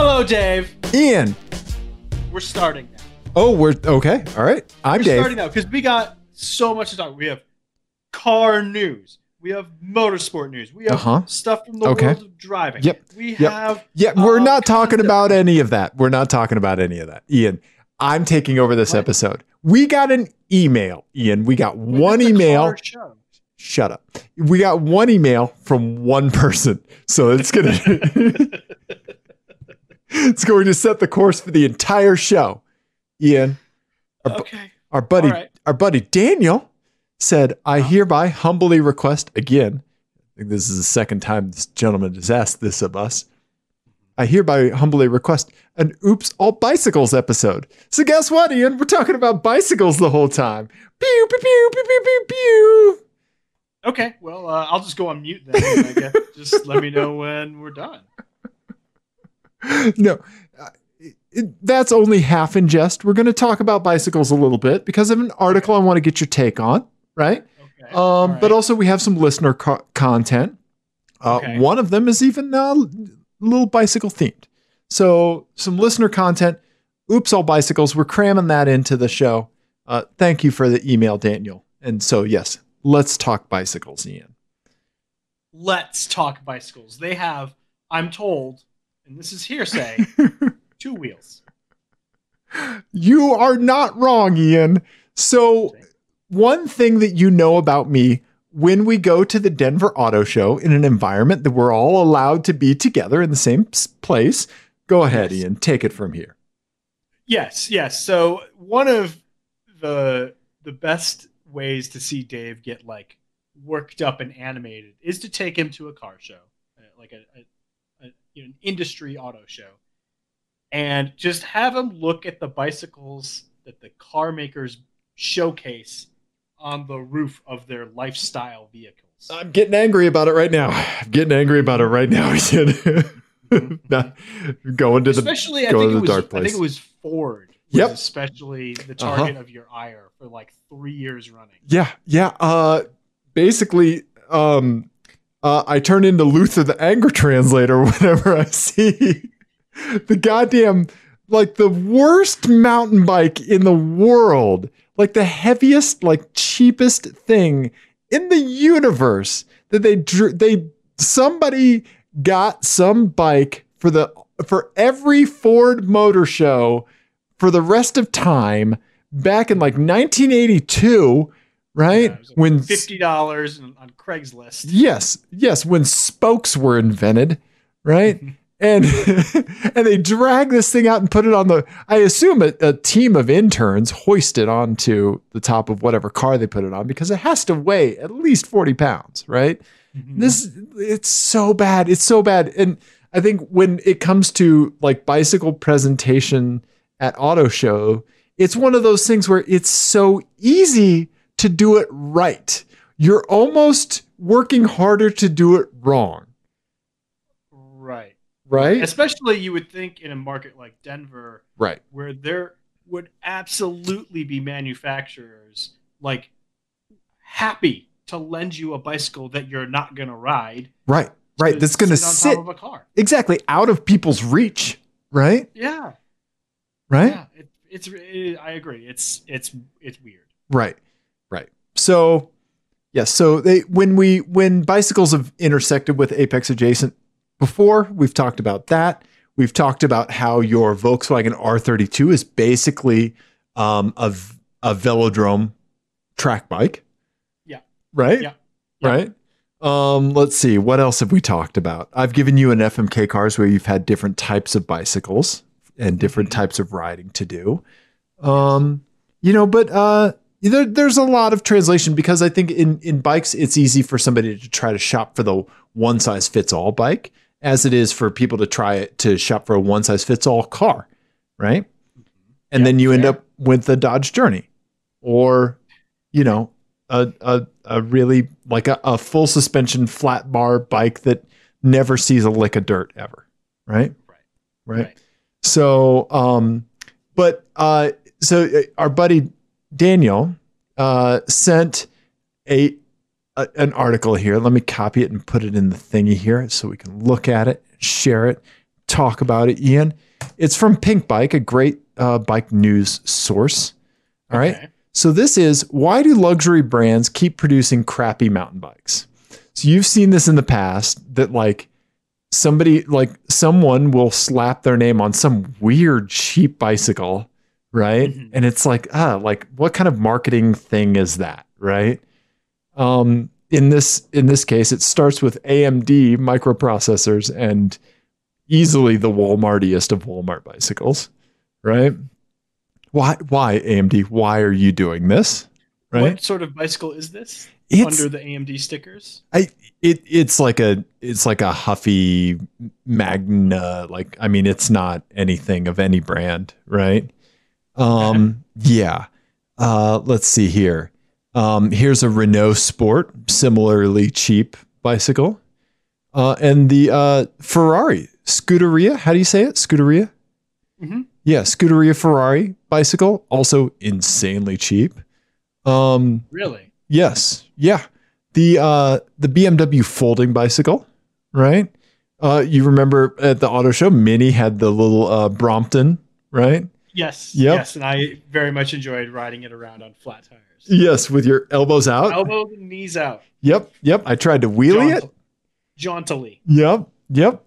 Hello, Dave. Ian. We're starting now. Oh, we're okay. All right. I'm We're Dave. starting now because we got so much to talk. We have car news. We have motorsport news. We have Uh-huh. stuff from the Okay. world of driving. Yep. We Yep. have. Yeah, we're uh, not talking about any of that. We're not talking about any of that. Ian, I'm taking over this What? episode. We got an email, Ian. We got one email. Shut up. We got one email from one person. So it's going to It's going to set the course for the entire show. Ian, our, bu- Okay. our buddy right. our buddy Daniel said, "I hereby humbly request again. I think this is the second time this gentleman has asked this of us. I hereby humbly request an Oops All Bicycles episode. So guess what, Ian? We're talking about bicycles the whole time. Pew pew pew pew pew pew pew. Okay. Well, uh, I'll just go on mute then. I guess. Just let me know when we're done. no, uh, it- that's only half in jest. We're going to talk about bicycles a little bit because of an article I want to get your take on, right? Okay. Um, All But also, we have some listener co- content. Uh, Okay. One of them is even uh, a little bicycle themed. So, some listener content. Oops, all bicycles. We're cramming that into the show. Uh, thank you for the email, Daniel. And so, yes, let's talk bicycles, Ian. let's talk bicycles. They have, I'm told, and this is hearsay, two wheels. You are not wrong, Ian. So, one thing that you know about me when we go to the Denver Auto Show in an environment that we're all allowed to be together in the same place, go ahead, Yes. Ian. Take it from here. Yes, yes. So one of the the best ways to see Dave get like worked up and animated is to take him to a car show, uh, like a, a, a you know, an industry auto show, and just have them look at the bicycles that the car makers showcase on the roof of their lifestyle vehicles. I'm getting angry about it right now. I'm getting angry about it right now. Not- going to the especially, I go think to it the was. dark I think it was Ford. Was Yep. Especially the Uh-huh. target of your ire for like three years running. Yeah, yeah. Uh, basically, um, uh, I turn into Luther the anger translator whenever I see the goddamn like the worst mountain bike in the world, like the heaviest, like cheapest thing in the universe that they drew. They somebody got some bike for the for every Ford Motor Show for the rest of time back in like 1982, right? Yeah, like when fifty dollars on Craigslist. yes, yes, when spokes were invented, right? and and they drag this thing out and put it on the. I assume a, a team of interns hoist it onto the top of whatever car they put it on because it has to weigh at least 40 pounds, right? Mm-hmm. This it's so bad. It's so bad. And I think when it comes to like bicycle presentation at auto show, it's one of those things where it's so easy to do it right. You're almost working harder to do it wrong, right. right? Especially you would think in a market like Denver, Right. where there would absolutely be manufacturers like happy to lend you a bicycle that you're not gonna ride. Right. Right. to That's going to sit on sit top of a car. exactly out of people's reach, right? Yeah. Right? Yeah. It, it's. It, I agree. It's. It's. It's weird. Right. Right. So yes, so they when we when bicycles have intersected with Apex adjacent before, we've talked about that. We've talked about how your Volkswagen R32 is basically um, a a velodrome track bike. Yeah. Right? Yeah. Yeah. Right? Um, let's see. What else have we talked about? I've given you an FMK cars where you've had different types of bicycles and different Mhm. types of riding to do. Um, you know, but uh there, there's a lot of translation because I think in in bikes it's easy for somebody to try to shop for the one size fits all bike as it is for people to try it to shop for a one size fits all car, right? And Yeah, then you end fair. up with the Dodge Journey or you know, a a, a really like a, a full suspension flat bar bike that never sees a lick of dirt ever, right? Right. Right. Right. So, um, but uh, so uh, our buddy Daniel uh, sent a, a an article here. Let me copy it and put it in the thingy here so we can look at it, share it, talk about it, Ian. It's from Pinkbike, a great uh, bike news source. All right. Okay. So this is why do luxury brands keep producing crappy mountain bikes? So you've seen this in the past that like somebody like someone will slap their name on some weird cheap bicycle, right? Mhm. And it's like, ah, like what kind of marketing thing is that, right? Um in this in this case it starts with AMD microprocessors and easily the Walmartiest of Walmart bicycles, right? Why why AMD? Why are you doing this? Right? What sort of bicycle is this? It's Under the AMD stickers? I it it's like a it's like a Huffy Magna like I mean it's not anything of any brand, right? Um yeah. Uh let's see here. Um here's a Renault Sport, similarly cheap bicycle. Uh and the uh Ferrari Scuderia, how do you say it? Scuderia? Mm-hmm. Yeah, Scuderia Ferrari bicycle, also insanely cheap. Um Really? Yes. Yeah. The uh the BMW folding bicycle, right? Uh you remember at the auto show Mini had the little uh Brompton, right? Yes. Yep. Yes, and I very much enjoyed riding it around on flat tires. Yes, with your elbows out. Elbows and knees out. Yep. Yep. I tried to wheelie it. Jauntily. Yep. Yep.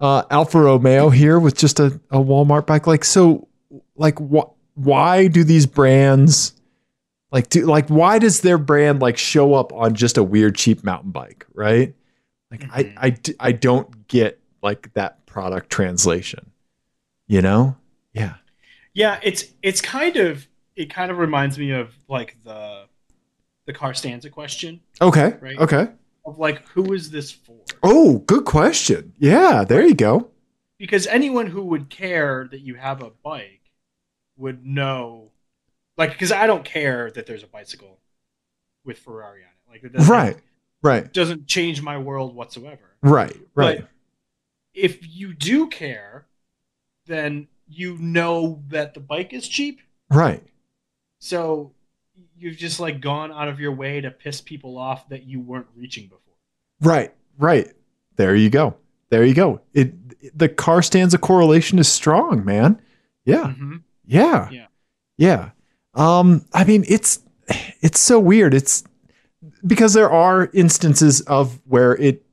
Uh Alfa Romeo here with just a, a Walmart bike. Like so like what why do these brands like do like why does their brand like show up on just a weird cheap mountain bike, right? Like Mhm. I don't get like that product translation. You know? Yeah. Yeah, it's it's kind of it kind of reminds me of like the the car stanza question Okay. Right. Okay. of like who is this for? Oh, good question. Yeah, there you go. Because anyone who would care that you have a bike would know like because I don't care that there's a bicycle with Ferrari on it. Like it doesn't, Right. Right. doesn't change my world whatsoever. Right. Right. But if you do care, then you know that the bike is cheap. Right. So you've just like gone out of your way to piss people off that you weren't reaching before. Right. Right. There you go. There you go. It the car stanza correlation is strong, man. Yeah. Mhm. Yeah. Yeah. Yeah. Um, I mean, it's it's so weird. It's because there are instances of where it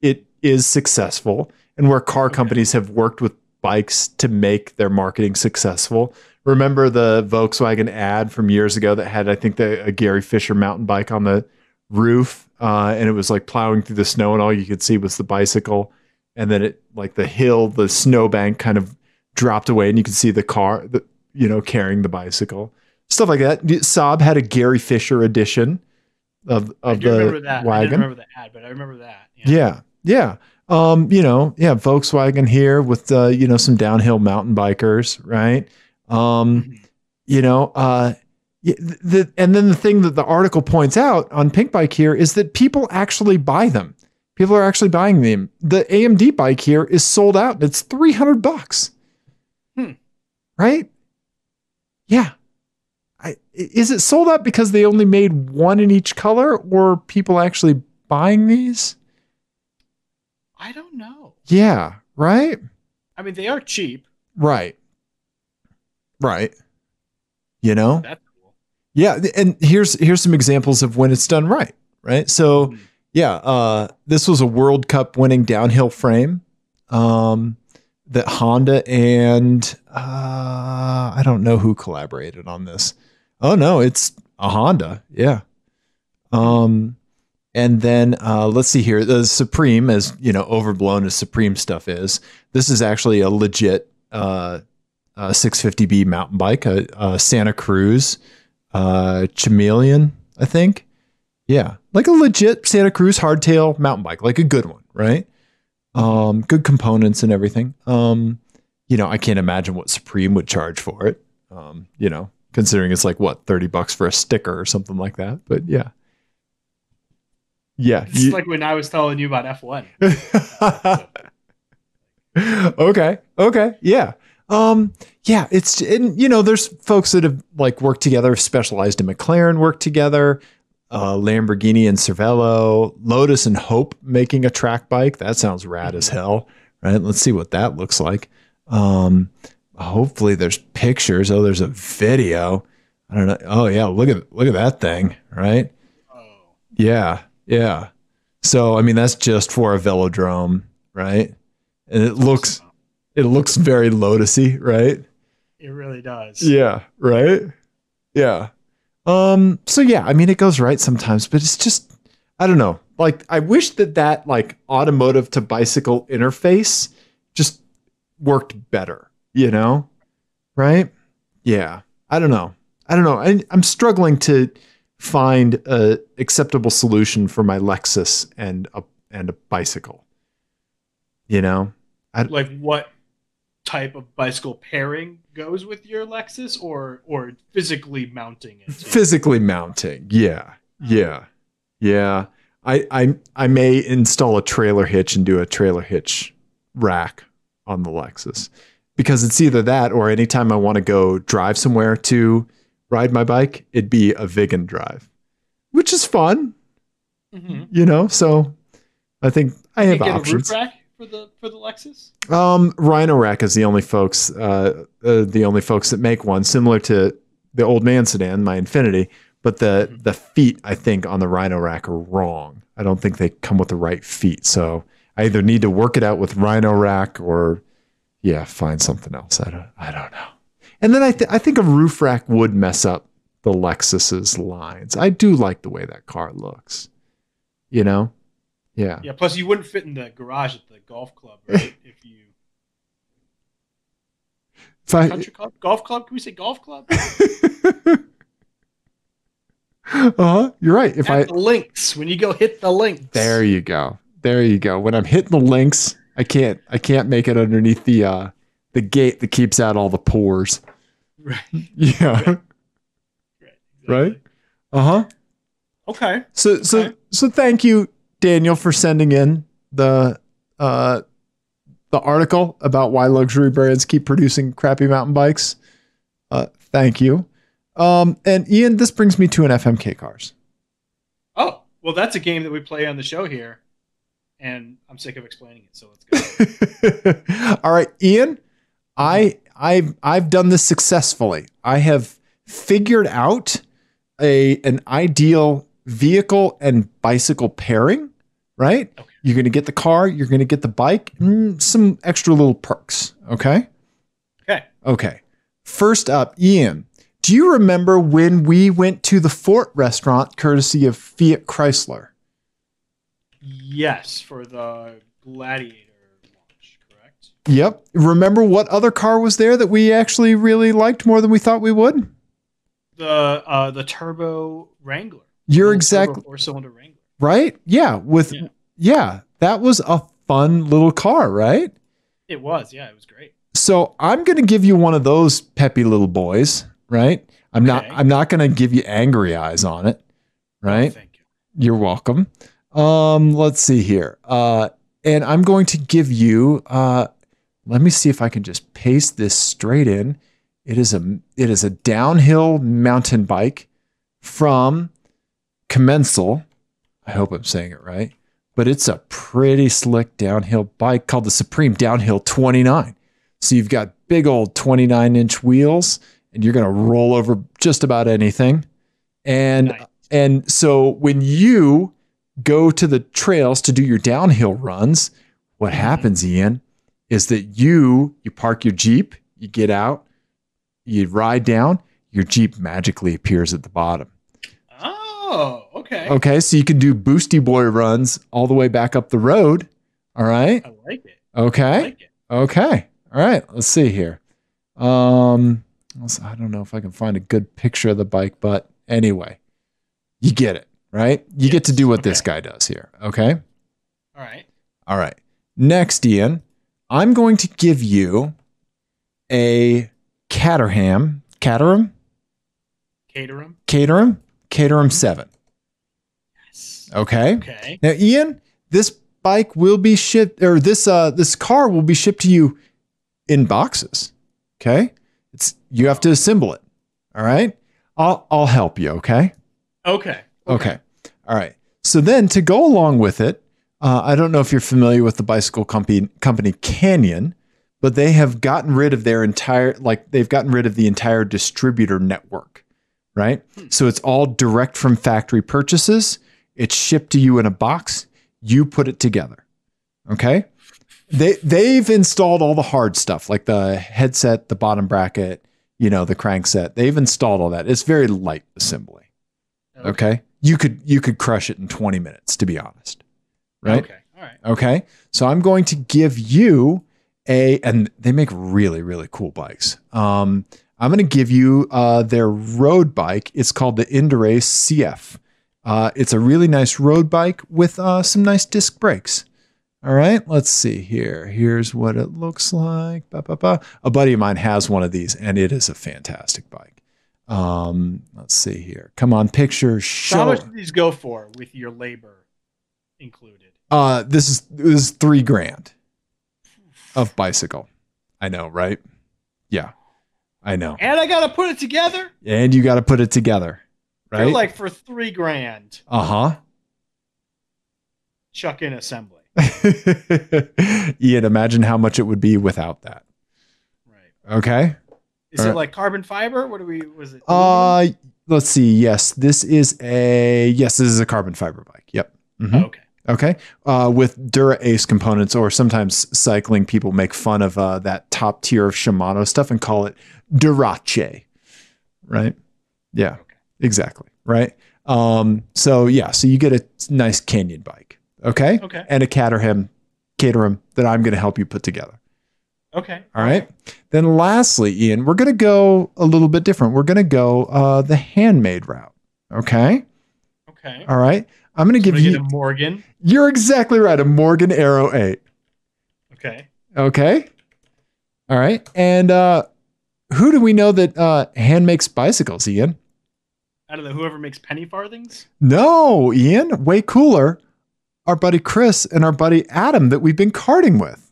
it is successful and where car Okay. companies have worked with bikes to make their marketing successful. Remember the Volkswagen ad from years ago that had, I think, the a Gary Fisher mountain bike on the roof, uh, and it was like plowing through the snow, and all you could see was the bicycle, and then it like the hill, the snowbank, kind of dropped away, and you could see the car, the, you know, carrying the bicycle, stuff like that. Saab had a Gary Fisher edition of I of remember the that. I didn't remember the ad, but I remember that. Yeah, yeah. Um, you know, yeah, Volkswagen here with uh, you know, some downhill mountain bikers, right? Um, Mhm. you know, uh the and then the thing that the article points out on Pinkbike here is that people actually buy them. People are actually buying them. The AMD bike here is sold out. It's 300 bucks. Hmm. Right? Yeah. I- is it sold out because they only made one in each color or people actually buying these? I don't know. Yeah, right? I mean, they are cheap. Right. Right. You know? That's cool. Yeah, and here's here's some examples of when it's done right, right? So, Mhm. yeah, uh this was a World Cup winning downhill frame um that Honda and uh I don't know who collaborated on this. Oh no, it's a Honda. Yeah. Um and then uh, let's see here. The Supreme, as you know, overblown as Supreme stuff is, this is actually a legit uh, uh, 650B mountain bike, a, a Santa Cruz uh, Chameleon, I think. Yeah, like a legit Santa Cruz hardtail mountain bike, like a good one, right? Um, good components and everything. Um, you know, I can't imagine what Supreme would charge for it. Um, you know, considering it's like what thirty bucks for a sticker or something like that. But yeah, yeah. It's you- like when I was telling you about F1. okay. Okay. Yeah. Um, yeah, it's and you know, there's folks that have like worked together, Specialized in McLaren worked together, uh, Lamborghini and Cervelo, Lotus and Hope making a track bike. That sounds rad as hell, right? Let's see what that looks like. Um, hopefully there's pictures. Oh, there's a video. I don't know. Oh yeah, look at look at that thing, right? Oh, Yeah, yeah. So I mean that's just for a velodrome, right? And it looks it looks very lotusy, right? it really does. Yeah, right? Yeah. Um so yeah, I mean it goes right sometimes, but it's just I don't know. Like I wish that that like automotive to bicycle interface just worked better, you know? Right? Yeah. I don't know. I don't know. I, I'm struggling to find a acceptable solution for my Lexus and a and a bicycle. You know? i Like what type of bicycle pairing goes with your Lexus, or or physically mounting it? physically mounting yeah oh. yeah yeah I, I i may install a trailer hitch and do a trailer hitch rack on the lexus because it's either that or anytime i want to go drive somewhere to ride my bike it'd be a vegan drive which is fun Mhm. you know so i think i You have options a roof rack for the for the Lexus. um, Rhino Rack is the only folks, uh, uh, the only folks that make one similar to the old man sedan, my Infiniti. But the Mhm. the feet, I think, on the Rhino Rack are wrong. I don't think they come with the right feet. So I either need to work it out with Rhino Rack or, yeah, find something else. I don't, I don't know. And then I, th- I think a roof rack would mess up the Lexus's lines. I do like the way that car looks. You know, yeah. Yeah. Plus, you wouldn't fit in the garage at the golf club, right? if you If I- country club, golf club. Can we say golf club? uh-huh. You're right. If At I the links when you go hit the links. there you go. There you go. When I'm hitting the links, I can't I can't make it underneath the uh the gate that keeps out all the pores. Right. Yeah. Right. Right? Uh-huh. Okay. So so Okay. so thank you Daniel for sending in the uh the article about why luxury brands keep producing crappy mountain bikes. Uh thank you. Um and Ian this brings me to an FMK cars. Oh, well, that's a game that we play on the show here, and I'm sick of explaining it. So let's go. All right, Ian, I I've I've done this successfully. I have figured out a an ideal vehicle and bicycle pairing, right? Okay. You're going to get the car, you're going to get the bike, and some extra little perks, okay? Okay. Okay. First up, Ian, do you remember when we went to the Fort restaurant courtesy of Fiat Chrysler? Yes, for the Gladiator? Yep. Remember what other car was there that we actually really liked more than we thought we would? The uh, the Turbo Wrangler. You're exactly four cylinder Wrangler. right. Yeah. With yeah. Yeah. that was a fun little car, right? It was, yeah, it was great. So I'm going to give you one of those peppy little boys, right? I'm not. I'm not going to give you angry eyes on it, right? Thank you. You're welcome. Um, let's see here. Uh, and I'm going to give you. Uh, let me see if I can just paste this straight in. It is a it is a downhill mountain bike from Commencal. I hope I'm saying it right, but it's a pretty slick downhill bike called the Supreme Downhill 29. So you've got big old 29 inch wheels, and you're going to roll over just about anything. And Nice. and so when you go to the trails to do your downhill runs, what Mhm. happens, Ian, is that you you park your Jeep, you get out, you ride down, your Jeep magically appears at the bottom. Oh, okay. Okay, so you can do boosty boy runs all the way back up the road. All right. I like it. Okay. like it. Okay. All right. Let's see here. Um, I don't know if I can find a good picture of the bike, but anyway, you get it, right? You get to do what this guy does here. Okay. All right. All right. Next, Ian, I'm going to give you a Caterham, Caterham, Caterham. Caterham, Caterham 7. Yes. Okay. Okay. Now, Ian, this bike will be shipped, or this uh this car will be shipped to you in boxes. Okay, it's you have to assemble it. All right, I'll I'll help you. Okay. Okay. Okay. All right. So then to go along with it, Uh, I don't know if you're familiar with the bicycle company company Canyon, but they have gotten rid of their entire like they've gotten rid of the entire distributor network, right? Hmm. So it's all direct from factory purchases. It's shipped to you in a box. You put it together. Okay? They they've installed all the hard stuff like the headset, the bottom bracket, you know, the crankset. They've installed all that. It's very light assembly. Okay. You could you could crush it in 20 minutes, to be honest. Right? Okay. All right. Okay. So I'm going to give you a and they make really, really cool bikes. Um, I'm going to give you uh, their road bike. It's called the Endurace CF. Uh, it's a really nice road bike with uh, some nice disc brakes. All right, let's see here. Here's what it looks like. Ba, ba, ba. A buddy of mine has one of these, and it is a fantastic bike. Um, let's see here. Come on, pictures. So how Show. much do these go for with your labor included? Uh, this is this is three grand of bicycle. I know, right? Yeah, I know. And I gotta put it together. And you got to put it together, right? like for three grand, uh huh. chuck in assembly. Ian, imagine how much it would be without that. Right. Okay. Is All it right. like carbon fiber? What do we? Was it? Uh, let's see. Yes, this is a yes. This is a carbon fiber bike. Yep. Mhm. okay. Okay. Uh, with Dura Ace components, or sometimes cycling people make fun of uh, that top tier of Shimano stuff and call it Durace. Right. Yeah. Okay. Exactly. Right. Um, so yeah, so you get a nice Canyon bike. Okay. Okay. And a Caterham, Caterham that I'm going to help you put together. Okay. All right. Then lastly, Ian, we're going to go a little bit different. We're going to go uh, the handmade route. Okay. Okay. All right. I'm going to give you. a Morgan. You're exactly right. A Morgan Aero 8. Okay. Okay. All right. And uh, who do we know that uh, hand makes bicycles, Ian? I don't know. Whoever makes penny farthings. No, Ian. Way cooler. Our buddy Chris and our buddy Adam that we've been karting with.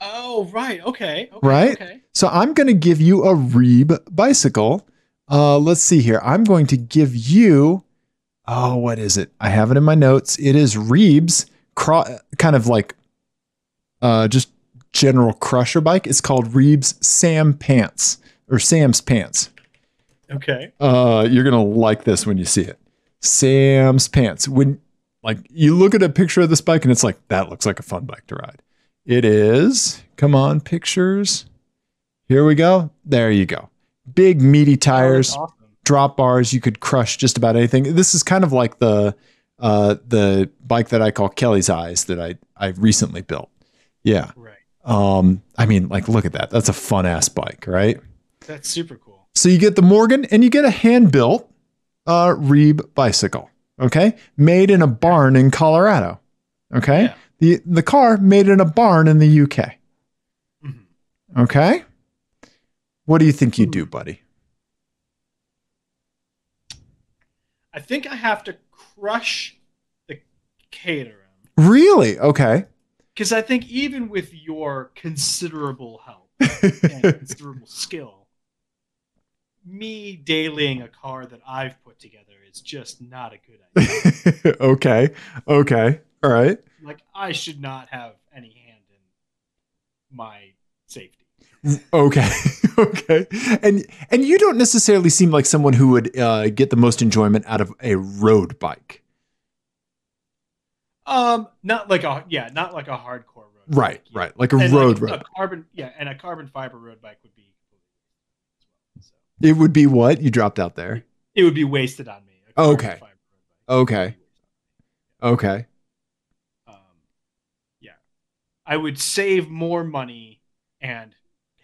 Oh, right. Okay. okay Right? Okay. So I'm going to give you a Reeb bicycle. Uh, let's see here. I'm going to give you, oh, what is it? I have it in my notes. It is Reeb's cro- kind of like uh, just general crusher bike. It's called Reeb's Sam Pants or Sam's Pants. Okay. Uh, you're gonna like this when you see it. Sam's Pants. When like you look at a picture of this bike and it's like that looks like a fun bike to ride. It is. Come on, pictures. Here we go. There you go. Big meaty Oh, tires, awesome. Drop bars. You could crush just about anything. This is kind of like the uh, the bike that I call Kelly's Eyes that I I recently built. Yeah. Right. Um. I mean, like, look at that. That's a fun ass bike, right? That's super cool. So you get the Morgan and you get a hand built uh, Reeb bicycle. Okay, made in a barn in Colorado. Okay, Yeah. the the car made in a barn in the UK. Mhm. Okay, what do you think you do, buddy? I think I have to crush the Caterham Really? Okay. because I think even with your considerable help and considerable skill, me dailying a car that I've put together is just not a good idea. okay. Okay. All right. like I should not have any hand in my safety. Okay. okay. And and you don't necessarily seem like someone who would uh, get the most enjoyment out of a road bike. Um, not like a yeah, not like a hardcore road. Right. bike. Right. Like a And road like road. A carbon yeah, and a carbon fiber road bike would be. So It would be what you dropped out there. it would be wasted on me. Okay. fiber road bike would be Okay. wasted on me. Okay. Um, yeah, I would save more money and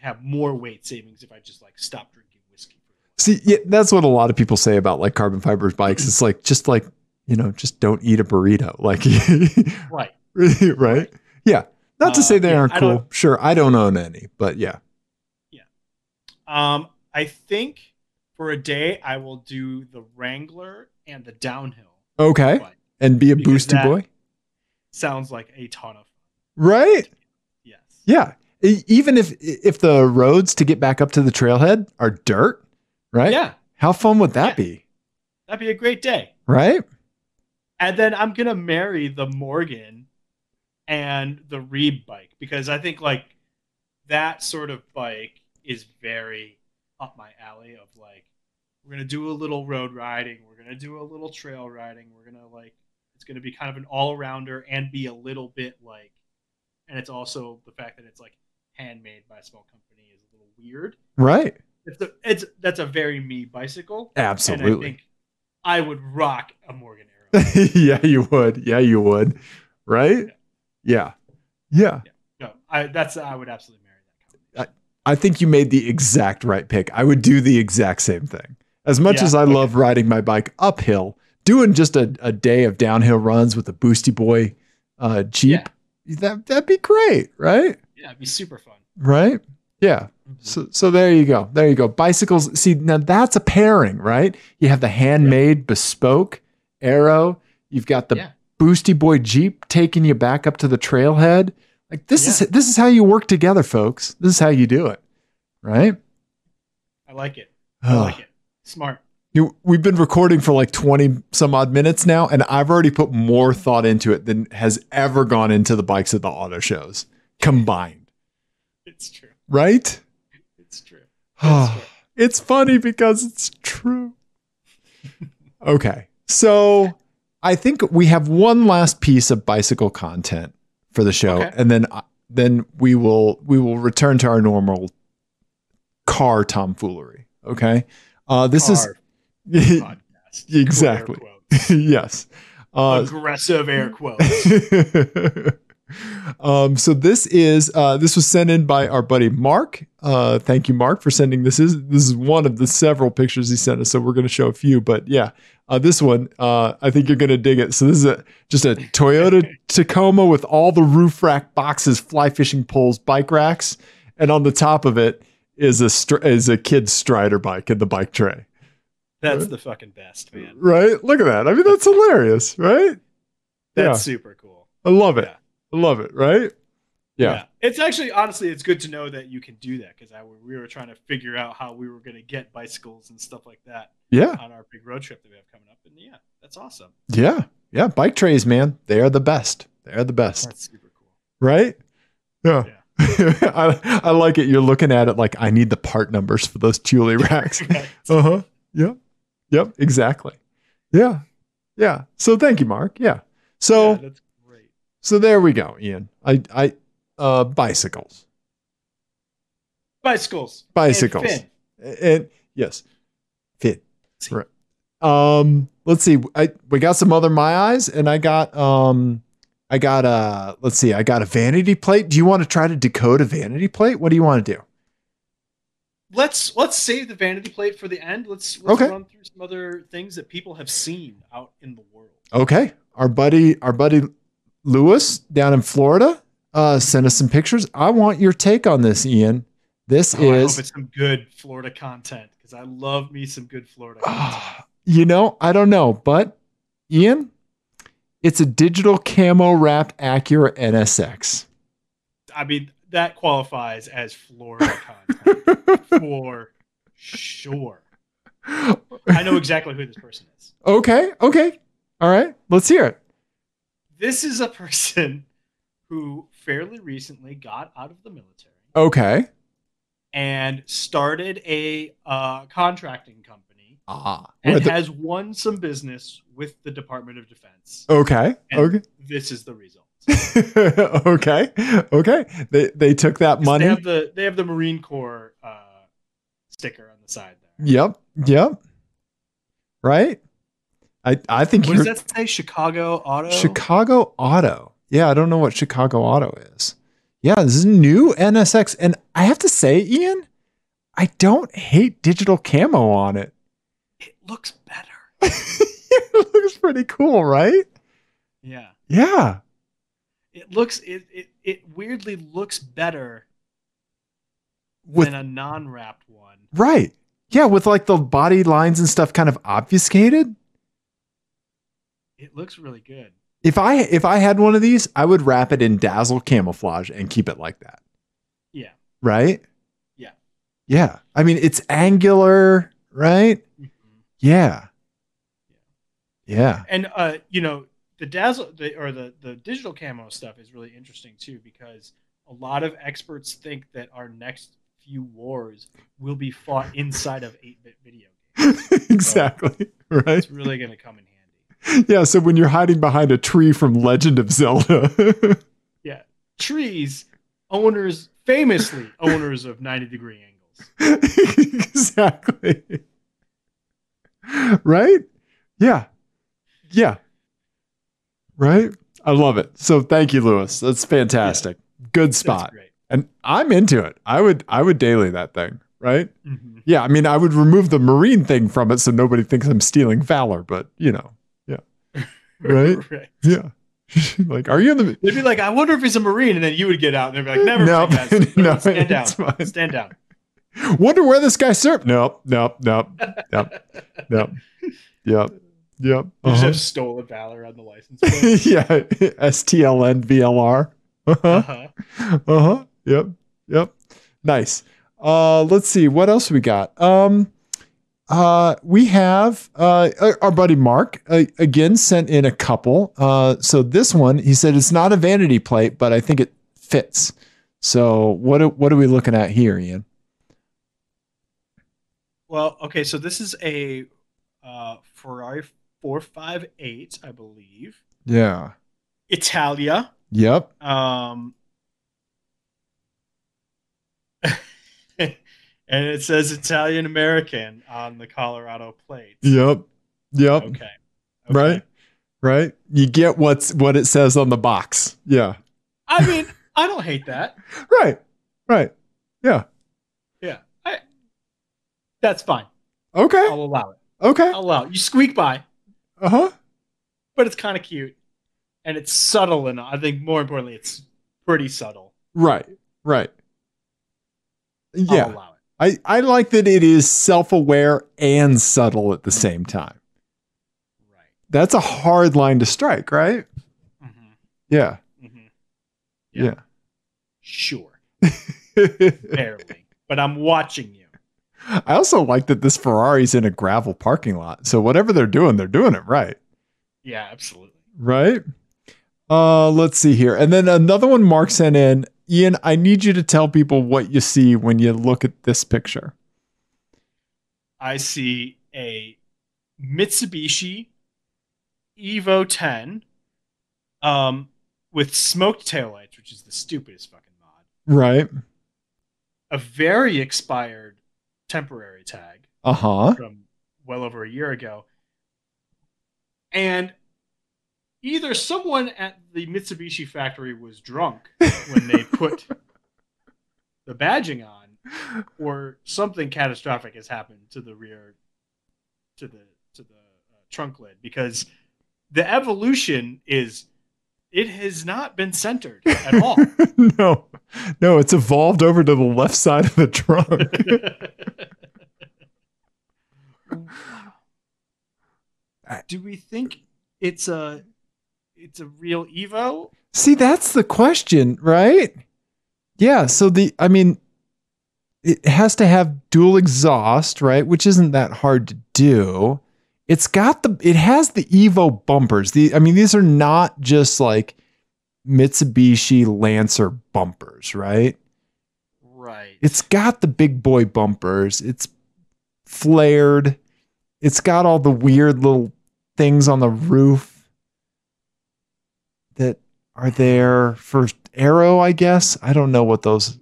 have more weight savings if I just like stop drinking whiskey. See, yeah, that's what a lot of people say about like carbon fiber bikes. It's like just like you know, just don't eat a burrito. Like, Right. right? Yeah. Not to Uh, say they yeah, aren't cool. Sure, I don't own any, but yeah. Yeah. Um, I think for a day I will do the Wrangler and the downhill. Okay. bike. And be a boosty boy, Sounds like a ton of fun. right? Yes. Yeah. Even if if the roads to get back up to the trailhead are dirt, right? Yeah. How fun would that Yeah. be? That'd be a great day. Right? And then I'm gonna marry the Morgan and the Reeb bike because I think like that sort of bike is very up my alley of like we're gonna do a little road riding, we're gonna do a little trail riding, we're gonna like it's gonna be kind of an all rounder and be a little bit like and it's also the fact that it's like handmade by a small company is a little weird. Right. It's a, it's that's a very me bicycle. And I Absolutely. think I would rock a Morgan Aero. yeah, you would. Yeah, you would. Right? Yeah. Yeah. no, I that's I would absolutely marry that. Company. I think you made the exact right pick. I would do the exact same thing. As much Yeah, as I okay. love riding my bike uphill, doing just a, a day of downhill runs with a Boosty Boy uh, Jeep, that, that'd be great, right? Yeah, it'd be super fun. Right? Yeah. Mm-hmm. So, so there you go. There you go. Bicycles. See, now that's a pairing, right? You have the handmade, bespoke Aero. You've got the Yeah. Boosty Boy Jeep taking you back up to the trailhead. Like this is this is how you work together, folks. This is how you do it, right? I like it. I like it. Smart. You, we've been recording for like 20 some odd minutes now, and I've already put more thought into it than has ever gone into the bikes at the auto shows combined, It's true. right? It's true. It's true. it's funny because it's true. okay. So I think we have one last piece of bicycle content for the show, Okay. and then uh, then we will we will return to our normal car tomfoolery. Okay. Uh, this Car is podcast. Exactly. Yes. Uh, Aggressive air quotes. Um, so this is uh, this was sent in by our buddy Mark. Uh, thank you, Mark, for sending this. Is this is one of the several pictures he sent us? So we're going to show a few, but yeah, uh, this one uh, I think you're going to dig it. So this is a, just a Toyota Tacoma with all the roof rack boxes, fly fishing poles, bike racks, and on the top of it is a str- is a kid's Strider bike in the bike tray. That's the fucking best, man. Right? Look at that. I mean, that's hilarious, right? That's Yeah. super cool. I love it. Yeah. Love it, right? Yeah. It's actually honestly, it's good to know that you can do that because I we were trying to figure out how we were going to get bicycles and stuff like that Yeah. on our big road trip that we have coming up. And yeah, that's awesome. Yeah. Yeah. Bike trays, man. They are the best. They are the best. That's super cool. Right? Yeah. yeah. I, I like it. You're looking at it like I need the part numbers for those Thule racks. Uh huh. Yep. Yep. Exactly. Yeah. Yeah. So thank you, Mark. Yeah. So yeah. So there we go, Ian. I I uh bicycles. Bicycles. And Bicycles. Finn. And yes, fit. Right. Um, let's see. I we got some other my eyes, and I got um, I got a let's see. I got a vanity plate. Do you want to try to decode a vanity plate? What do you want to do? Let's let's save the vanity plate for the end. Let's, let's Okay. run through some other things that people have seen out in the world. Okay, our buddy, our buddy Lewis down in Florida, uh, sent us some pictures. I want your take on this, Ian. This Oh, is it's some good Florida content because I love me some good Florida content. you know, I don't know, but Ian, it's a digital camo wrapped Acura NSX. I mean, that qualifies as Florida content for sure. I know exactly who this person is. Okay, okay. All right, let's hear it. This is a person who fairly recently got out of the military Okay. and started a uh, contracting company Ah. and has won some business with the Department of Defense. okay. And Okay. This is the result. okay. Okay. They they took that money. They have the they have the Marine Corps uh, sticker on the side there. Yep. Yep. Right? I I think What does that say? Chicago Auto. Chicago Auto. Yeah, I don't know what Chicago Auto is. Yeah, this is new NSX. And I have to say, Ian, I don't hate digital camo on it. It looks better. it looks pretty cool, right? Yeah. Yeah. It looks it it, it weirdly looks better With than a non-wrapped one. right. Yeah, with like the body lines and stuff kind of obfuscated. It looks really good. If I if I had one of these, I would wrap it in dazzle camouflage and keep it like that. Yeah. Right? Yeah. Yeah. I mean, it's angular, right? Mhm. Yeah. Yeah. And uh, you know, the dazzle the, or the the digital camo stuff is really interesting too because a lot of experts think that our next few wars will be fought inside of 8-bit video games. exactly. Right. It's really going to come in handy. Yeah. So when you're hiding behind a tree from Legend of Zelda. Yeah. Trees, owners, famously owners of 90 degree angles. exactly. Right? Yeah. Yeah. Right? I love it. So thank you, Lewis. That's fantastic. Good That's spot. And I'm into it. I would I would daily that thing, right? Mhm. Yeah, I mean I would remove the marine thing from it so nobody thinks I'm stealing valor, but you know. Right? right. Yeah. like, are you in the They'd be like, I wonder if he's a Marine. And then you would get out and they'd be like, never No, mind, no, Stand down. fine. Stand down. Wonder where this guy served? Nope, nope, nope, nope, nope, yep, yep. You just Uh-huh. have stolen valor on the license plate. yeah, STLN VLR. Uh-huh. Uh-huh. Uh-huh. Yep. Yep. Nice. Uh let's see what else we got. Um uh we have uh our- buddy Mark uh, again sent in a couple. Uh so this one he said it's not a vanity plate but I think it fits. So what are, what are we looking at here, Ian? Well, okay, so this is a uh, Ferrari 458, I believe. Yeah. Italia. Yep. Um, and it says Italian American on the Colorado plate. Yep. Yep. Okay. okay. Right. Right. You get what's what it says on the box. Yeah. I mean, I don't hate that. Right. Right. Yeah. Yeah. I, that's fine. Okay. I'll allow it. Okay. I'll allow it. You squeak by, Uh-huh. but it's kind of cute. And it's subtle, and I think more importantly, it's pretty subtle. Right. Right. I'll Yeah. I, I like that it is self-aware and subtle at the same time. Right. That's a hard line to strike, right? Mm-hmm. Yeah. Mm-hmm. Yeah. Sure. Barely. but I'm watching you. I also like that this Ferrari's in a gravel parking lot. So whatever they're doing, they're doing it right. Yeah, absolutely. Right? Uh let's see here. And then another one Mark sent in. Ian, I need you to tell people what you see when you look at this picture. I see a Mitsubishi Evo 10 um, with smoked taillights, which is the stupidest fucking mod. Right. A very expired temporary tag Uh-huh. from well over a year ago. And either someone at the Mitsubishi factory was drunk when they put the badging on, or something catastrophic has happened to the rear, to the to the uh, trunk lid because the evolution is it has not been centered at all. no. No, it's evolved over to the left side of the trunk. Do we think it's a it's a real Evo? See, that's the question, right? Yeah. So the, I mean, it has to have dual exhaust, right? Which isn't that hard to do. It's got the, it has the Evo bumpers. The, I mean, these are not just like Mitsubishi Lancer bumpers, right? Right. It's got the big boy bumpers. It's flared. It's got all the weird little things on the roof that are there for arrow, I guess. I don't know what those,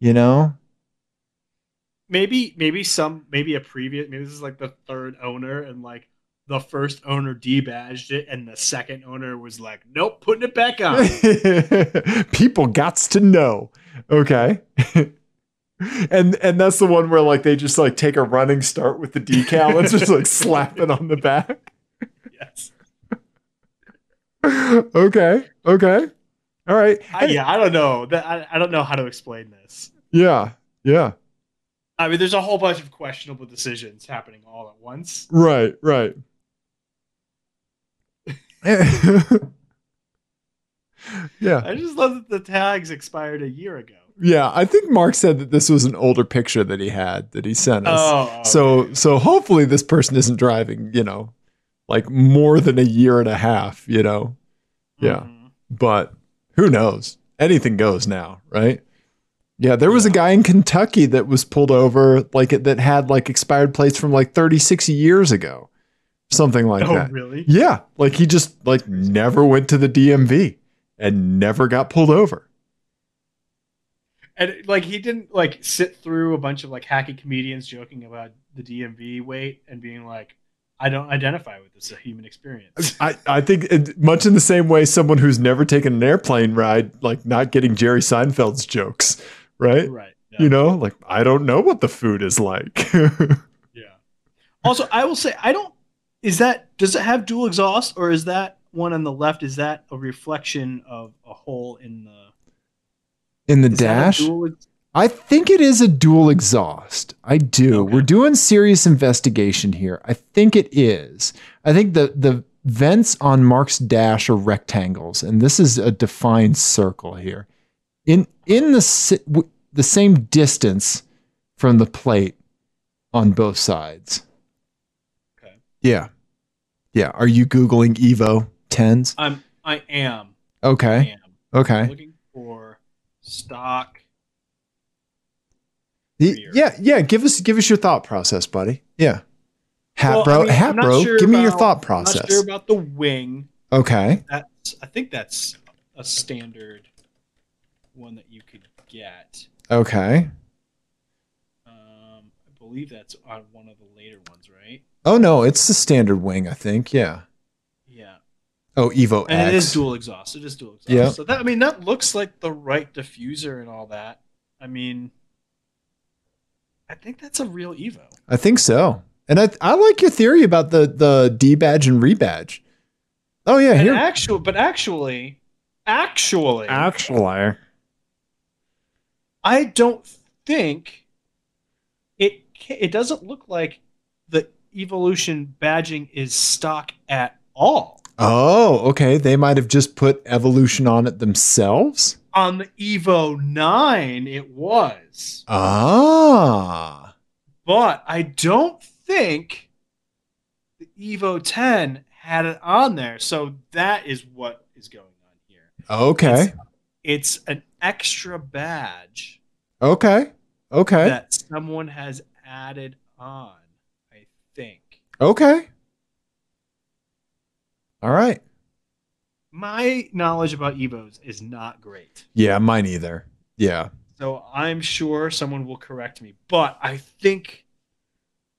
you know? maybe maybe some maybe a previous maybe this is like the third owner and like the first owner debadged it and the second owner was like nope putting it back on People gots to know. Okay. and and that's the one where like they just like take a running start with the decal and just like slap it on the back. yes okay. Okay. All right. I, yeah i don't know that I, I don't know how to explain this Yeah. Yeah. i mean there's a whole bunch of questionable decisions happening all at once Right. Right. yeah. i just love that the tags expired a year ago Yeah. I think Mark said that this was an older picture that he had that he sent us. oh so so hopefully this person isn't driving, you know, like more than a year and a half, you know. Yeah. Mhm. But who knows? Anything goes now, right? Yeah, there was a guy in Kentucky that was pulled over like that had like expired plates from like 36 years ago. Something like that. oh, that. really? Yeah, like he just like never went to the DMV and never got pulled over. And like he didn't like sit through a bunch of like hacky comedians joking about the DMV wait and being like, I don't identify with this human experience. I, I think it, much in the same way someone who's never taken an airplane ride like not getting Jerry Seinfeld's jokes, right? right. yeah. You know, like I don't know what the food is like. Yeah. Also, I will say I don't. Is that does it have dual exhaust or is that one on the left? Is that a reflection of a hole in the in the is that a dash? dual ex- I think it is a dual exhaust. I do. Okay. We're doing serious investigation here. I think it is. I think the the vents on Mark's dash are rectangles, and this is a defined circle here. In in the w- the same distance from the plate on both sides. Okay. Yeah. Yeah. Are you googling Evo tens? I'm I am. I Okay. am Okay. looking for stock. Yeah, yeah. Give us give us your thought process, buddy. Yeah. Hat Well, I bro, mean, hat bro. sure give me your about- thought I'm process. Sure about the wing. okay. That's I think that's a standard one that you could get. Okay. Um, I believe that's on one of the later ones, right? Oh no, it's the standard wing, I think. Yeah. Yeah. Oh, Evo And X. it is dual exhaust. It is dual exhaust. Yeah. So that I mean that looks like the right diffuser and all that. I mean I think that's a real Evo. I think so. And I I like your theory about the the D badge and rebadge. Oh yeah, And here. actual but actually actually Actually. I don't think it it doesn't look like the evolution badging is stock at all. Oh, okay. They might have just put evolution on it themselves. On the Evo 9 it was. Ah. But I don't think the Evo 10 had it on there. So that is what is going on here. Okay. It's an extra badge Okay. Okay. that someone has added on, I think. Okay. All right. My knowledge about Evos is not great. Yeah, mine either. Yeah. So I'm sure someone will correct me, but I think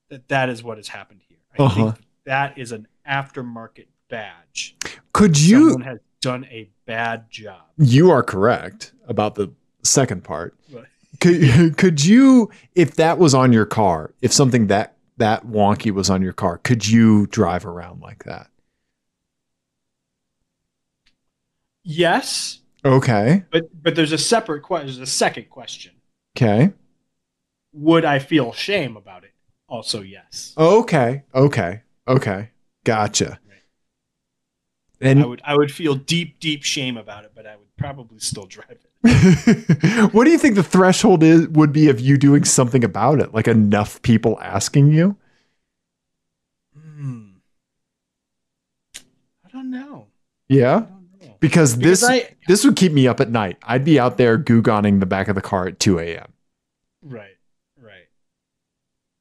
that that is what has happened here. I Uh-huh. think that is an aftermarket badge. Could you Someone has done a bad job. You are correct about the second part. Could could you if that was on your car, if something that that wonky was on your car, could you drive around like that? Yes, Okay. but but there's a separate question. There's a second question. Okay. Would I feel shame about it? Also, yes. Okay. Okay. Okay. Gotcha. Right. And I would I would feel deep deep shame about it, but I would probably still drive it. what do you think the threshold is would be of you doing something about it? Like enough people asking you? Hmm. I don't know. Yeah. Because this I this would keep me up at night. I'd be out there googoning the back of the car at 2 a.m. Right, right.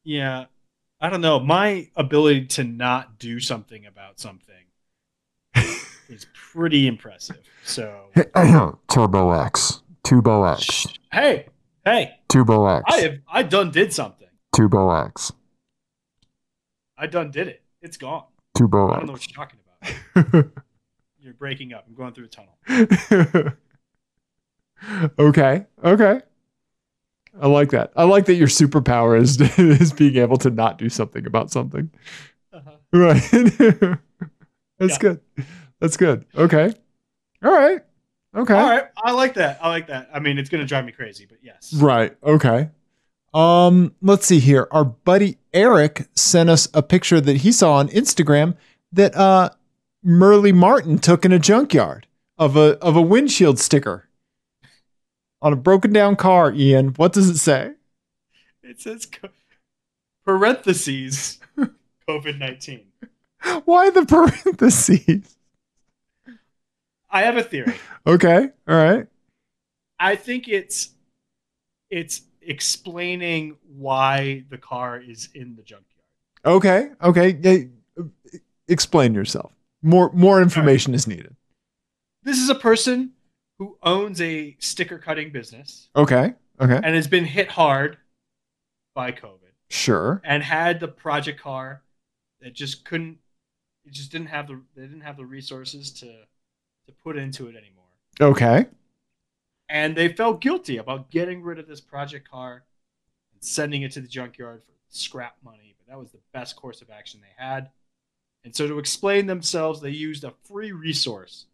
Yeah, I don't know. My ability to not do something about something is pretty impressive. So, Turbo X. Turbo X. hey, hey, Turbo X. I have I done did something. Turbo X. I done did it. It's gone. Turbo I don't know what you're talking about. You're breaking up. I'm going through a tunnel. okay. Okay. I like that. I like that your superpower is is being able to not do something about something. Uh-huh. Right. That's Yeah. good. That's good. Okay. All right. Okay. All right, I like that. I like that. I mean, it's gonna drive me crazy, but yes. Right. Okay. Um, let's see here. Our buddy Eric sent us a picture that he saw on Instagram that uh Merle Martin took in a junkyard of a of a windshield sticker on a broken down car, Ian. What does it say? It says co- parentheses COVID nineteen. Why the parentheses? I have a theory. Okay. All right. I think it's it's explaining why the car is in the junkyard. Okay. Okay. Explain yourself. More more information is needed. This is a person who owns a sticker cutting business Okay. Okay. and has been hit hard by COVID Sure. and had the project car that just couldn't it just didn't have the they didn't have the resources to to put into it anymore. Okay. And they felt guilty about getting rid of this project car and sending it to the junkyard for scrap money, but that was the best course of action they had. And so to explain themselves, they used a free resource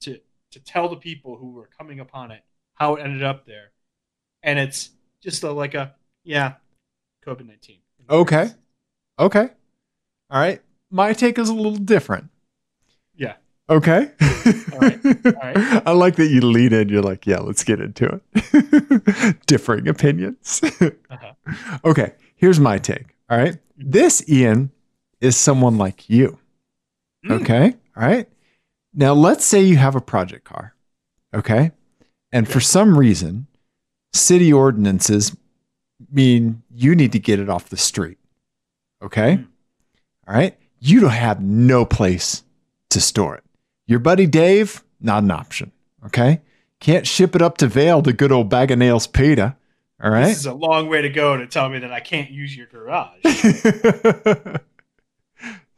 to to tell the people who were coming upon it how it ended up there. And it's just a, like a yeah, COVID nineteen. Okay. Okay. All right. My take is a little different. Yeah. Okay. All right. All right. I like that you lead in. You're like, yeah, let's get into it. Differing opinions. Uh-huh. Okay. Here's my take. All right. This Ian is someone like you. Mm. Okay. All right. Now, let's say you have a project car. Okay. And for some reason, city ordinances mean you need to get it off the street. Okay. Mm. All right. You don't have no place to store it. Your buddy Dave, not an option. Okay. Can't ship it up to Vail to good old bag of nails Peter. All right. This is a long way to go to tell me that I can't use your garage.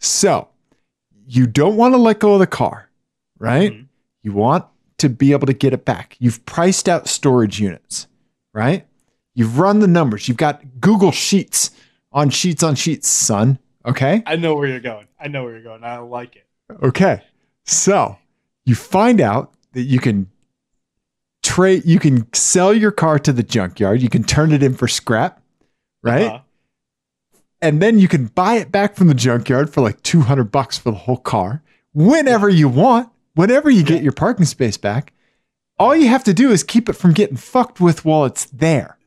so you don't want to let go of the car, right? Mhm. You want to be able to get it back. You've priced out storage units, right? You've run the numbers. You've got Google Sheets on sheets on sheets, son. Okay. I know where you're going. I know where you're going. I like it. Okay. So you find out that you can trade, you can sell your car to the junkyard. You can turn it in for scrap, right? Uh-huh. And then you can buy it back from the junkyard for like 200 bucks for the whole car. Whenever you want whenever you get your parking space back all you have to do is keep it from getting fucked with while it's there.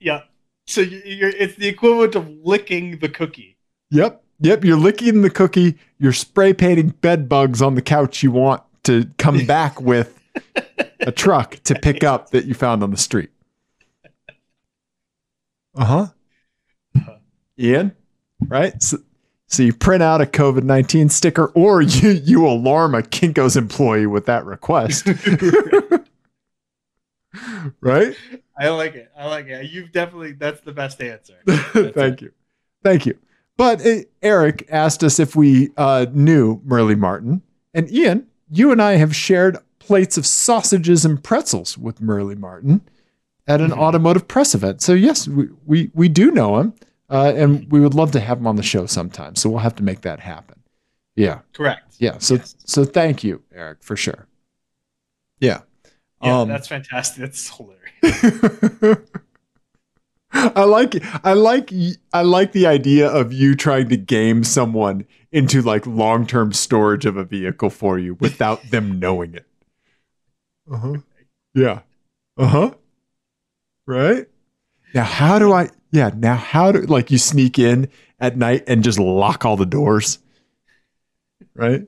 Yeah. So you're, it's the equivalent of licking the cookie. yep. Yep. You're licking the cookie. You're spray painting bed bugs on the couch you want to come back with a truck to pick up that you found on the street. Uh-huh ian right? So, so you print out a covid-19 sticker or you you alarm a Kinko's employee with that request. Right? I like it. I like it. You've definitely that's the best answer. Thank you. Thank you. But uh, eric asked us if we uh, knew merle martin. And ian you and i have shared plates of sausages and pretzels with merle martin at an Mhm. automotive press event. So yes we, we, we do know him uh, and we would love to have him on the show sometime so we'll have to make that happen yeah Correct. yeah so Yes. so thank you eric for sure yeah Yeah, Um, that's fantastic. That's hilarious. I like I like I like the idea of you trying to game someone into like long-term storage of a vehicle for you without them knowing it. Uh-huh. Yeah. Uh-huh. Right? Now how do I yeah, now how do like you sneak in at night and just lock all the doors? Right?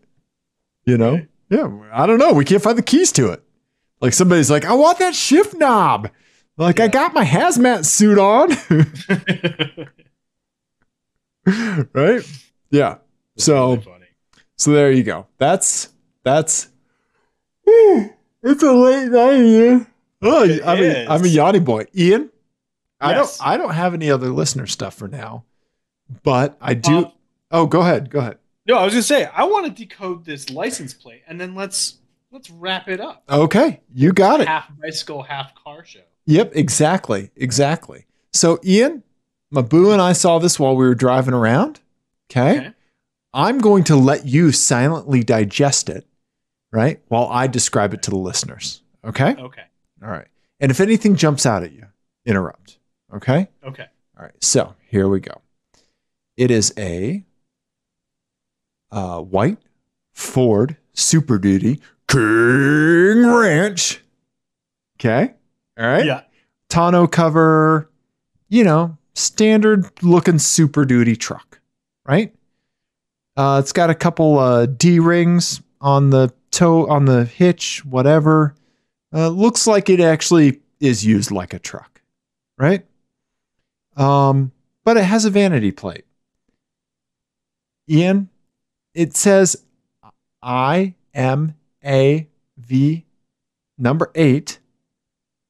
You know? Yeah, I don't know. We can't find the keys to it. Like somebody's like, I want that shift knob. Like I got my hazmat suit on. right? Yeah. So Really so there you go. That's that's it's a late night, Ian. Oh, I'm a. I'm a yachty boy. Ian, I don't I don't have any other listener stuff for now. But I do Um, Oh, go ahead. Go ahead. no, I was gonna say I want to decode this license plate and then let's let's wrap it up. Okay. You got it. Half bicycle, half car show. Yep, exactly. Exactly. So, Ian, Mabu and I saw this while we were driving around. Okay. Okay. I'm going to let you silently digest it, right? While I describe it to the listeners. Okay. Okay. All right. And if anything jumps out at you, interrupt. Okay. Okay. All right. So, here we go. It is a uh, white Ford Super Duty King Ranch. Okay. All right Yeah. tonneau cover, you know, standard looking super duty truck, right? Uh, it's got a couple uh, D rings on the toe on the hitch, whatever. Uh, looks like it actually is used like a truck, right? Um, but it has a vanity plate. Ian, it says I M A V number eight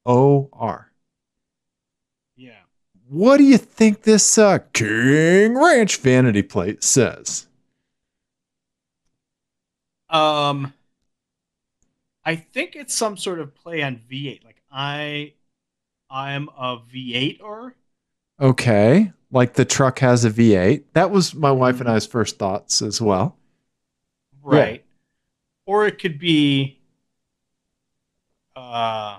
O R. Yeah. What do you think this uh, King Ranch vanity plate says? Um, I think it's some sort of play on V8. Like I, I'm a V8 or Okay, like the truck has a V8. That was my wife and I's first thoughts as well. right, or it could be, uh,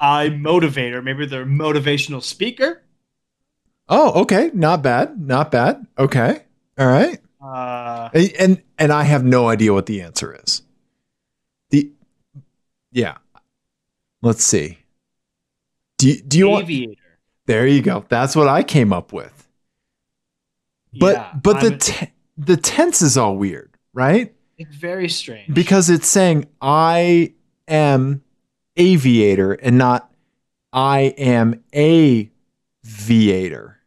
I motivator. Maybe they're motivational speaker. Oh, okay, not bad, not bad. Okay, all right. Uh, And and, I have no idea what the answer is. The yeah. Let's see. Do you, do you want? There you go. That's what I came up with. But Yeah, but the I'm- te- the tense is all weird, right? it's very strange Because it's saying I am aviator and not I am a viator.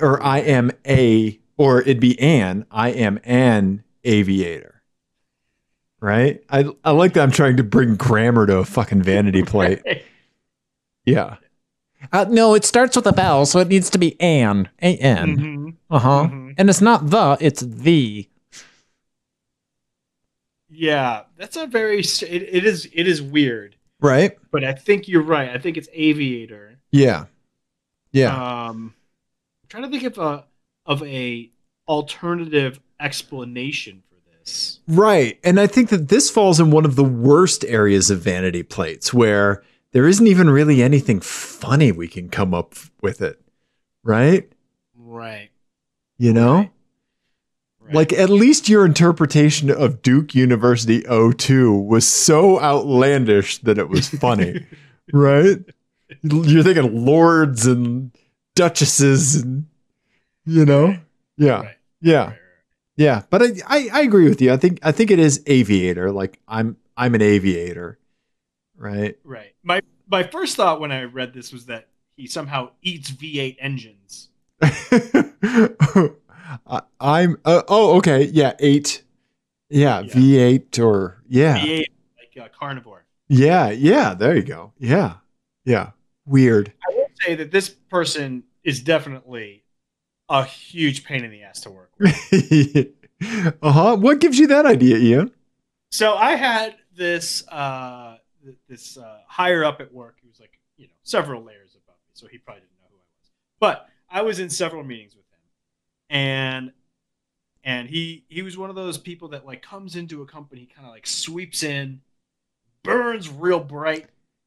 Or I am a or it'd be an I am an aviator. Right? I I like that I'm trying to bring grammar to a fucking vanity plate. Yeah. Uh, no, it starts with a vowel, so it needs to be an. A N. Mhm, Uh huh. mhm. And it's not the, it's the. Yeah, that's a very. It, it is. It is weird, Right? but I think you're right. I think it's aviator. Yeah. Yeah. Um, I'm trying to think of a of a alternative explanation for this. Right. And I think that this falls in one of the worst areas of vanity plates where there isn't even really anything funny we can come up with it. Right? Right. You know? Right. Right. Like at least your interpretation of Duke University 02 was so outlandish that it was funny. right? You're thinking lords and duchesses and you know? Yeah. Right. Yeah. Yeah, but I, I I agree with you. I think I think it is aviator. Like I'm I'm an aviator, right? right. My my first thought when I read this was that he somehow eats V8 engines. I, I'm uh, oh okay yeah eight yeah, Yeah. V eight or yeah V8 like a carnivore. yeah yeah there you go yeah yeah weird I will say that this person is definitely a huge pain in the ass to work with. uh huh. What gives you that idea, Ian? So I had this uh this uh, higher up at work. He was like, you know, several layers above me, so he probably didn't know who I was. But I was in several meetings with him, and and he he was one of those people that like comes into a company, kind of like sweeps in, burns real bright,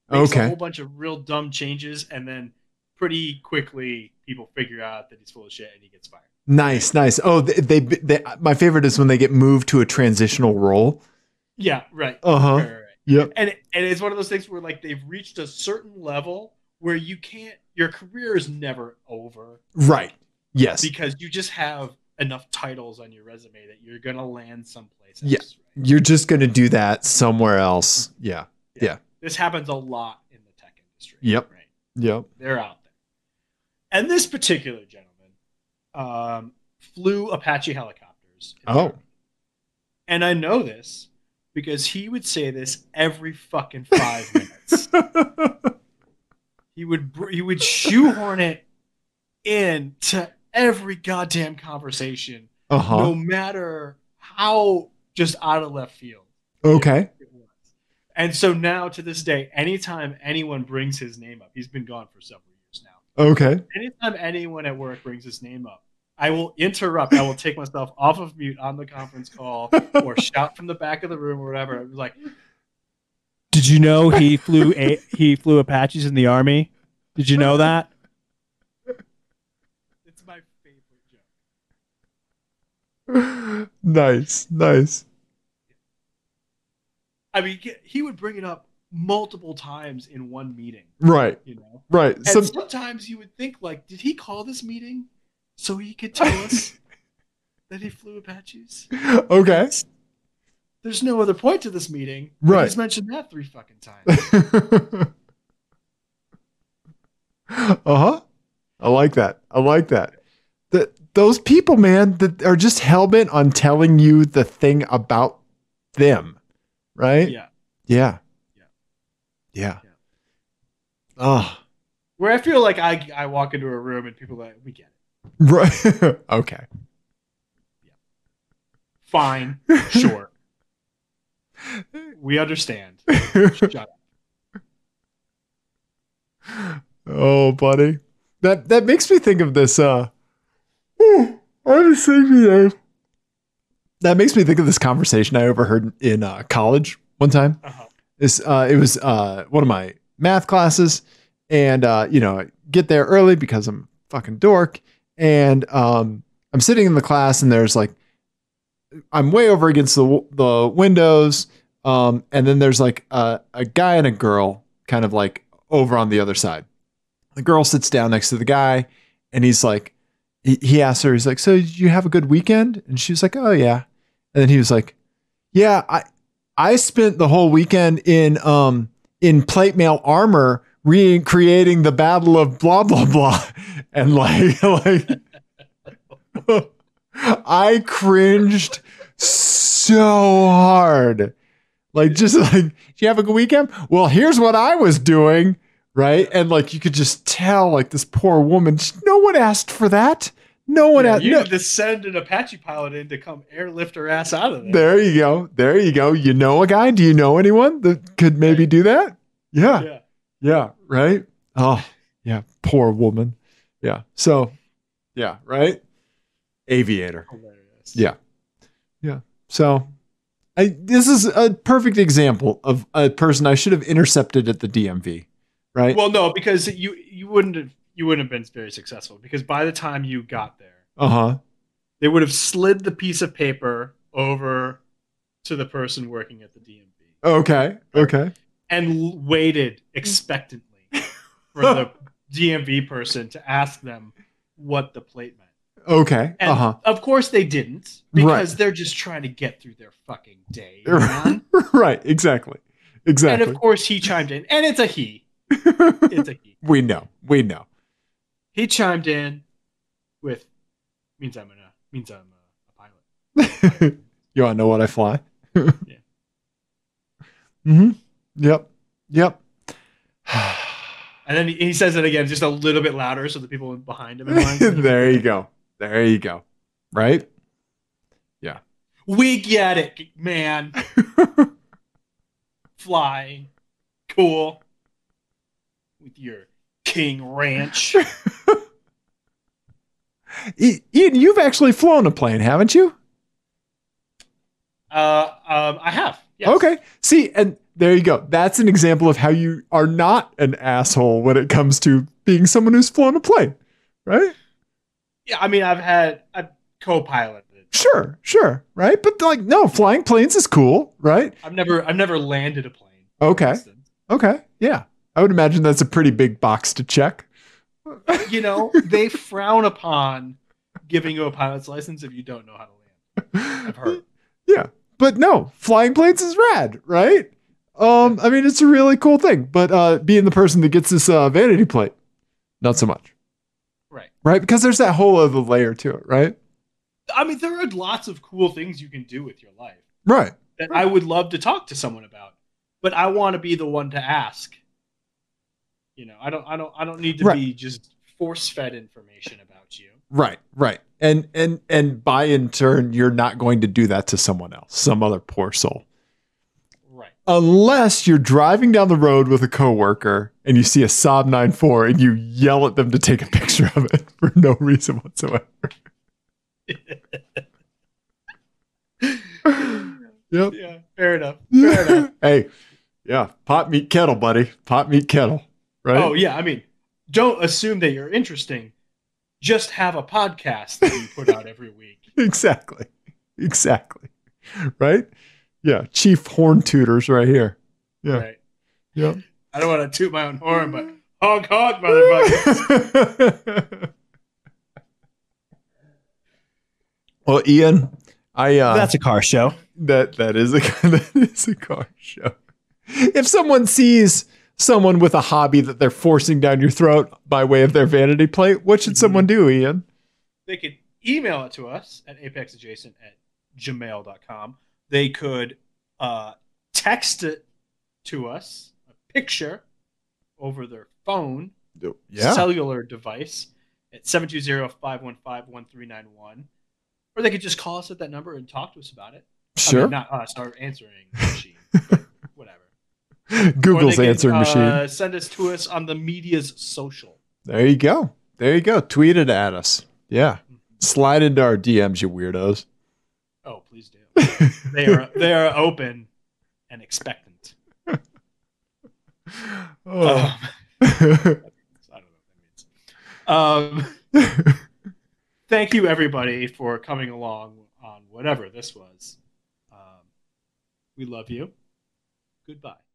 makes a whole bunch of real dumb changes, and then pretty quickly people figure out that he's full of shit and he gets fired. Nice, nice. Oh, they, they, they my favorite is when they get moved to a transitional role. Yeah, right. Uh huh. Yep. and and it's one of those things where like they've reached a certain level where you can't your career is never over Right. Yes. because you just have enough titles on your resume that you're gonna land someplace else. Yeah. right? You're just gonna do that somewhere else. Yeah. Yeah. This happens a lot in the tech industry. Yep. Right. Yep. They're out there. And this particular gentleman um, flew Apache helicopters. Oh. And I know this because he would say this every fucking five minutes. he would he would shoehorn it in to every goddamn conversation, Uh huh. no matter how just out of left field Okay. it was. And so now to this day, anytime anyone brings his name up, he's been gone for several years now. Okay. Anytime anyone at work brings his name up, I will interrupt. I will take myself off of mute on the conference call or shout from the back of the room or whatever. It was like, Did you know he flew a he flew Apaches in the army? Did you know that? it's my favorite joke. nice. Nice. I mean, he- he would bring it up multiple times in one meeting, Right. you know? Right. And Some, sometimes you would think, like, did he call this meeting so he could tell us that he flew Apaches? Okay. There's no other point to this meeting. Right. He's mentioned that three fucking times. uh-huh. I like that. I like that. The, those people, man, that are just hell bent on telling you the thing about them. Right? yeah. Yeah. Yeah. Yeah. Yeah. Oh. Where I feel like I I walk into a room and people are like, we get it. Right. okay. Fine. Sure. we understand. Shut up. oh, buddy. That that makes me think of this uh I was thinking of that makes me think of this conversation I overheard in uh, college one time. Uh-huh. This uh, it was uh, one of my math classes, and uh, you know, I get there early because I'm a fucking dork, and um, I'm sitting in the class, and there's like, I'm way over against the the windows, um, and then there's like a, a guy and a girl, kind of like over on the other side. The girl sits down next to the guy, and he's like, he, he asks her, he's like, "So did you have a good weekend?" And she was like, "Oh yeah," and then he was like, "Yeah, I." I spent the whole weekend in um in plate mail armor recreating the battle of blah blah blah and like like I cringed so hard. Like just like, did you have a good weekend? Well, here's what I was doing, right? And like you could just tell like this poor woman, no one asked for that. No one Yeah, asked. you no- to send an Apache pilot in to come airlift her ass out of there. There you go. There you go. You know a guy? Do you know anyone that could maybe do that? Yeah. Yeah. Yeah. Right. Oh, yeah. Poor woman. Yeah. So, yeah. Right. Aviator. Hilarious. Yeah. Yeah. So, I this is a perfect example of a person I should have intercepted at the DMV. Right. Well, no, because you you wouldn't have you wouldn't have been very successful because by the time you got there, Uh huh. they would have slid the piece of paper over to the person working at the DMV Okay. Okay. And l- waited expectantly for the DMV person to ask them what the plate meant. Okay. And Uh huh. of course they didn't because they're just trying to get through their fucking day. right. Exactly. Exactly. And of course he chimed in, and it's a he. It's a he. we know. We know. He chimed in with means I'm a means I'm a, a pilot. you want to know what I fly? Yeah. hmm Yep. Yep. And then he, says it again, just a little bit louder, so the people behind him. there you go. There you go. Right? Yeah. We get it, man. Fly, cool, with your King Ranch. Ian, you've actually flown a plane, haven't you? Uh, um, I have. Yes. Okay. See, and there you go. That's an example of how you are not an asshole when it comes to being someone who's flown a plane, right? Yeah, I mean, I've had I've co-piloted. Sure, sure, right? But like, no, flying planes is cool, right? I've never I've never landed a plane. Okay. Okay, yeah. I would imagine that's a pretty big box to check. You know, they frown upon giving you a pilot's license if you don't know how to land. I've heard. Yeah, but no, flying planes is rad, right? Um, I mean, it's a really cool thing. But uh, being the person that gets this uh, vanity plate, not so much, Right. right? Because there's that whole other layer to it, right? I mean, there are lots of cool things you can do with your life Right. that I would love to talk to someone about, but I want to be the one to ask. You know, I don't, I don't, I don't need to Right. be just force-fed information about you. Right, right. And and and by in turn, you're not going to do that to someone else, some other poor soul. Unless you're driving down the road with a coworker and you see a Saab 94 and you yell at them to take a picture of it for no reason whatsoever. Yep. Yeah. Fair enough. Fair enough. hey, yeah, pot meet kettle, buddy. Pot meet kettle. Right? Oh yeah. I mean, don't assume that you're interesting. Just have a podcast that you put out every week. Exactly. Exactly. Right? Yeah. Chief horn tooters right here. Yeah. Right. Yeah. I don't want to toot my own horn, but honk honk, motherfucker. Well, Ian, I uh, That's a car show. that that is a that is a car show. If someone sees someone with a hobby that they're forcing down your throat by way of their vanity plate, what should someone do, Ian? They could email it to us at apexadjacent at gmail.com. They could uh, text it to us, a picture, over their phone, Yeah. cellular device at 720-515-1391. Or they could just call us at that number and talk to us about it. I Sure. mean, not us, our answering machine. whatever. Google's could, answering machine. Uh, send us to us on the media's social. There you go. There you go. Tweet it at us. Yeah. Slide into our DMs, you weirdos. Oh, please do. They are they are open and expectant. Oh. Um, I don't know what that means. Um, thank you everybody for coming along on whatever this was. Um, we love you. Goodbye.